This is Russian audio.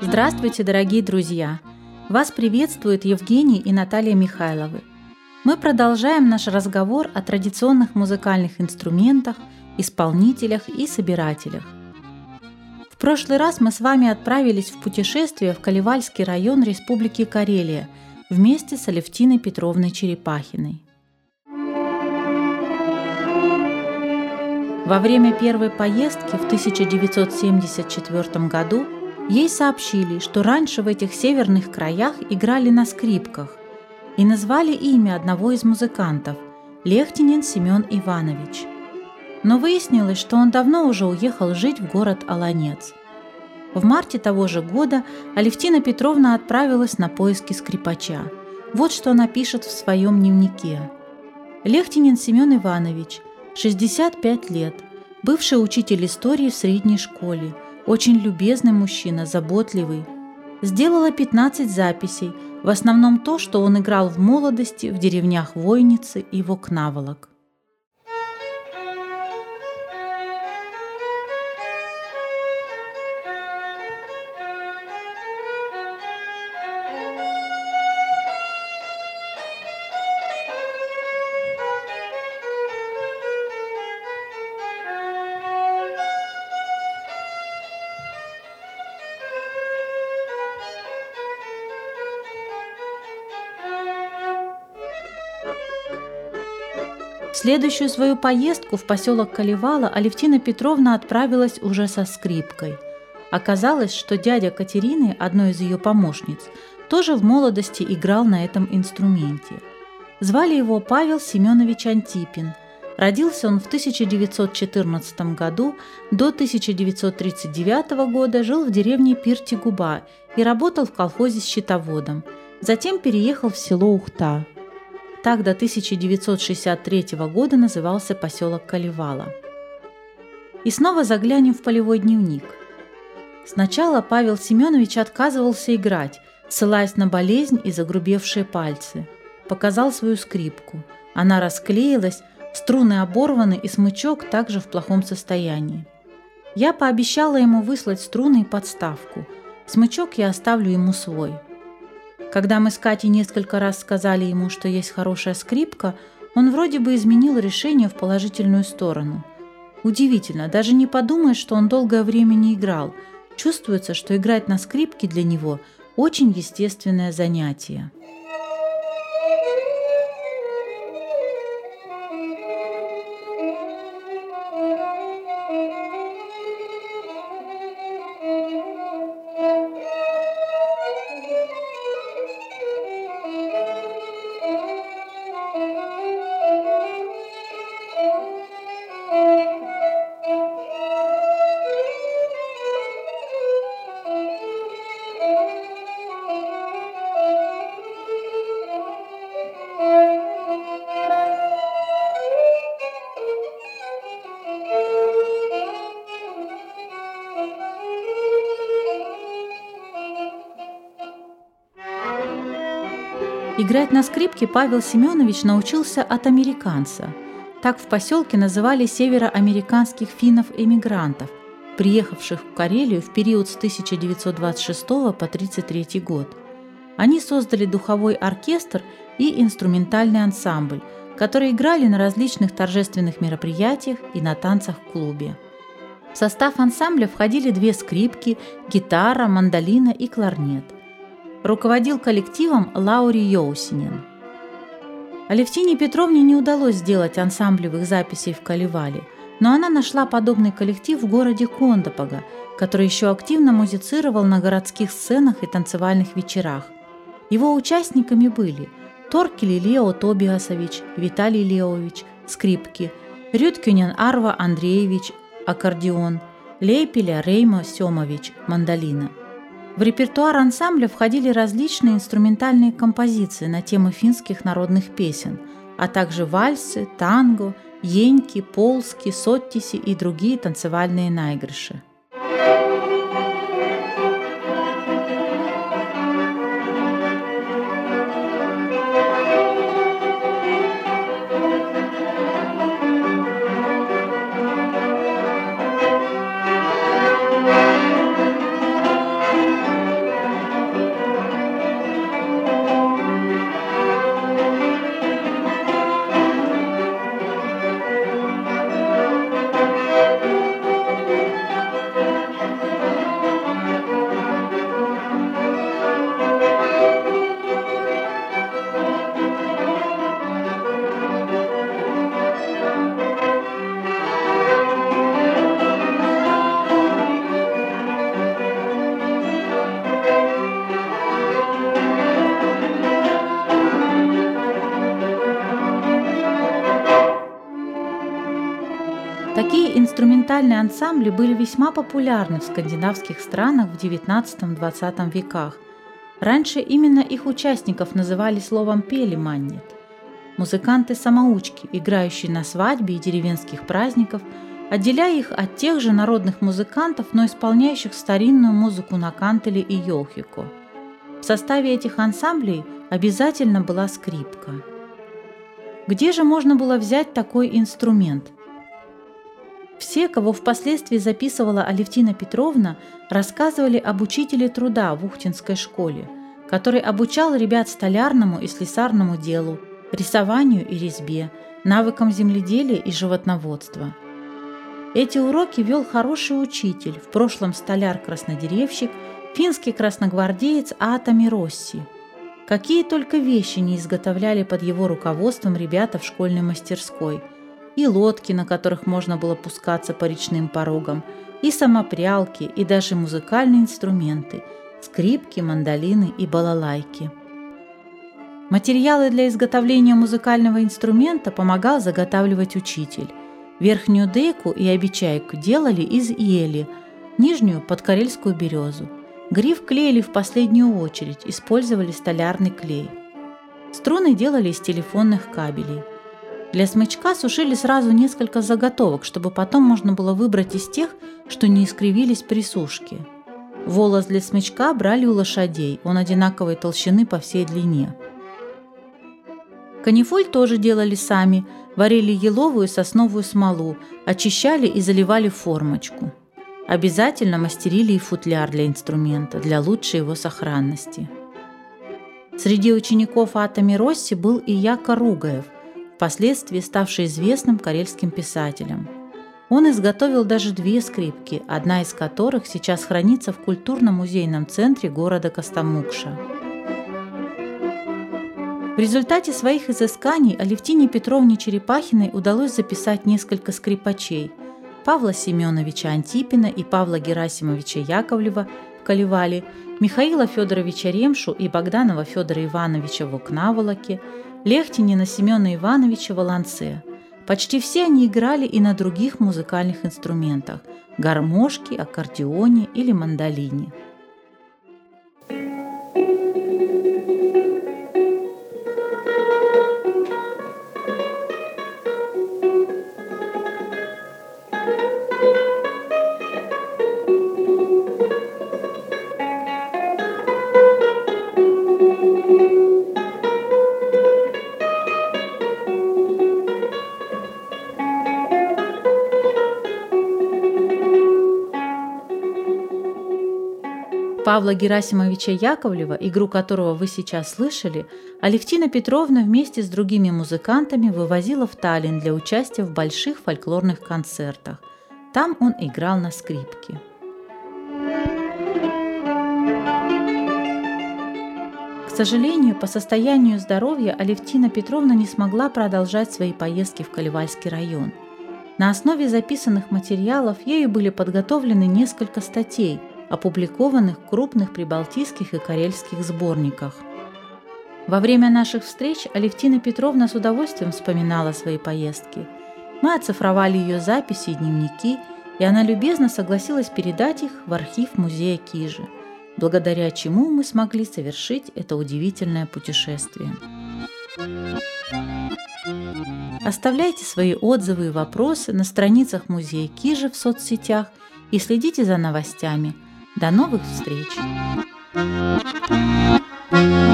Здравствуйте, дорогие друзья! Вас приветствуют Евгений и Наталья Михайловы. Мы продолжаем наш разговор о традиционных музыкальных инструментах, исполнителях и собирателях. В прошлый раз мы с вами отправились в путешествие в Каливальский район Республики Карелия вместе с Алевтиной Петровной Черепахиной. Во время первой поездки в 1974 году ей сообщили, что раньше в этих северных краях играли на скрипках и назвали имя одного из музыкантов – Лехтинин Семен Иванович. Но выяснилось, что он давно уже уехал жить в город Аланец. В марте того же года Алевтина Петровна отправилась на поиски скрипача. Вот что она пишет в своем дневнике. Лехтинин Семен Иванович – 65 лет, бывший учитель истории в средней школе, очень любезный мужчина, заботливый. Сделала 15 записей, в основном то, что он играл в молодости в деревнях Войницы и Вокнаволок. Следующую свою поездку в поселок Каливала Алевтина Петровна отправилась уже со скрипкой. Оказалось, что дядя Катерины, одной из ее помощниц, тоже в молодости играл на этом инструменте. Звали его Павел Семенович Антипин. Родился он в 1914 году, до 1939 года жил в деревне Пиртигуба и работал в колхозе с счетоводом. Затем переехал в село Ухта. Так до 1963 года назывался поселок Каливала. И снова заглянем в полевой дневник. Сначала Павел Семенович отказывался играть, ссылаясь на болезнь и загрубевшие пальцы. Показал свою скрипку. Она расклеилась, струны оборваны и смычок также в плохом состоянии. Я пообещала ему выслать струны и подставку. Смычок я оставлю ему свой – когда мы с Катей несколько раз сказали ему, что есть хорошая скрипка, он вроде бы изменил решение в положительную сторону. Удивительно, даже не подумаешь, что он долгое время не играл. Чувствуется, что играть на скрипке для него – очень естественное занятие. Играть на скрипке Павел Семенович научился от американца. Так в поселке называли североамериканских финнов-эмигрантов, приехавших в Карелию в период с 1926 по 1933 год. Они создали духовой оркестр и инструментальный ансамбль, которые играли на различных торжественных мероприятиях и на танцах в клубе. В состав ансамбля входили две скрипки, гитара, мандолина и кларнет руководил коллективом Лаури Йоусинин. Алевтине Петровне не удалось сделать ансамблевых записей в Каливале, но она нашла подобный коллектив в городе Кондопога, который еще активно музицировал на городских сценах и танцевальных вечерах. Его участниками были Торкели Лео Тобиасович, Виталий Леович, скрипки, Рюткюнен Арва Андреевич, аккордеон, Лейпеля Рейма Семович, мандолина – в репертуар ансамбля входили различные инструментальные композиции на темы финских народных песен, а также вальсы, танго, еньки, полски, соттиси и другие танцевальные наигрыши. Инструментальные ансамбли были весьма популярны в скандинавских странах в XIX-XX веках. Раньше именно их участников называли словом «пелеманнет». Музыканты-самоучки, играющие на свадьбе и деревенских праздниках, отделяя их от тех же народных музыкантов, но исполняющих старинную музыку на кантеле и йохико. В составе этих ансамблей обязательно была скрипка. Где же можно было взять такой инструмент? Все, кого впоследствии записывала Алевтина Петровна, рассказывали об учителе труда в Ухтинской школе, который обучал ребят столярному и слесарному делу, рисованию и резьбе, навыкам земледелия и животноводства. Эти уроки вел хороший учитель, в прошлом столяр-краснодеревщик, финский красногвардеец Атами Росси. Какие только вещи не изготовляли под его руководством ребята в школьной мастерской – и лодки, на которых можно было пускаться по речным порогам, и самопрялки, и даже музыкальные инструменты – скрипки, мандолины и балалайки. Материалы для изготовления музыкального инструмента помогал заготавливать учитель. Верхнюю дейку и обечайку делали из ели, нижнюю – под карельскую березу. Гриф клеили в последнюю очередь, использовали столярный клей. Струны делали из телефонных кабелей – для смычка сушили сразу несколько заготовок, чтобы потом можно было выбрать из тех, что не искривились при сушке. Волос для смычка брали у лошадей, он одинаковой толщины по всей длине. Канифоль тоже делали сами, варили еловую и сосновую смолу, очищали и заливали формочку. Обязательно мастерили и футляр для инструмента, для лучшей его сохранности. Среди учеников Атами Росси был и Яко Ругаев, впоследствии ставший известным карельским писателем. Он изготовил даже две скрипки, одна из которых сейчас хранится в культурно-музейном центре города Костомукша. В результате своих изысканий Алевтине Петровне Черепахиной удалось записать несколько скрипачей – Павла Семеновича Антипина и Павла Герасимовича Яковлева в Калевале, Михаила Федоровича Ремшу и Богданова Федора Ивановича в Окнаволоке, Лехтинина Семена Ивановича Волонце. Почти все они играли и на других музыкальных инструментах – гармошке, аккордеоне или мандолине – Павла Герасимовича Яковлева, игру которого вы сейчас слышали, Алевтина Петровна вместе с другими музыкантами вывозила в Таллин для участия в больших фольклорных концертах. Там он играл на скрипке. К сожалению, по состоянию здоровья Алевтина Петровна не смогла продолжать свои поездки в Калевальский район. На основе записанных материалов ею были подготовлены несколько статей – опубликованных крупных прибалтийских и карельских сборниках. Во время наших встреч Алевтина Петровна с удовольствием вспоминала свои поездки. Мы оцифровали ее записи и дневники, и она любезно согласилась передать их в архив музея Кижи, благодаря чему мы смогли совершить это удивительное путешествие. Оставляйте свои отзывы и вопросы на страницах музея Кижи в соцсетях и следите за новостями – до новых встреч! Thank you.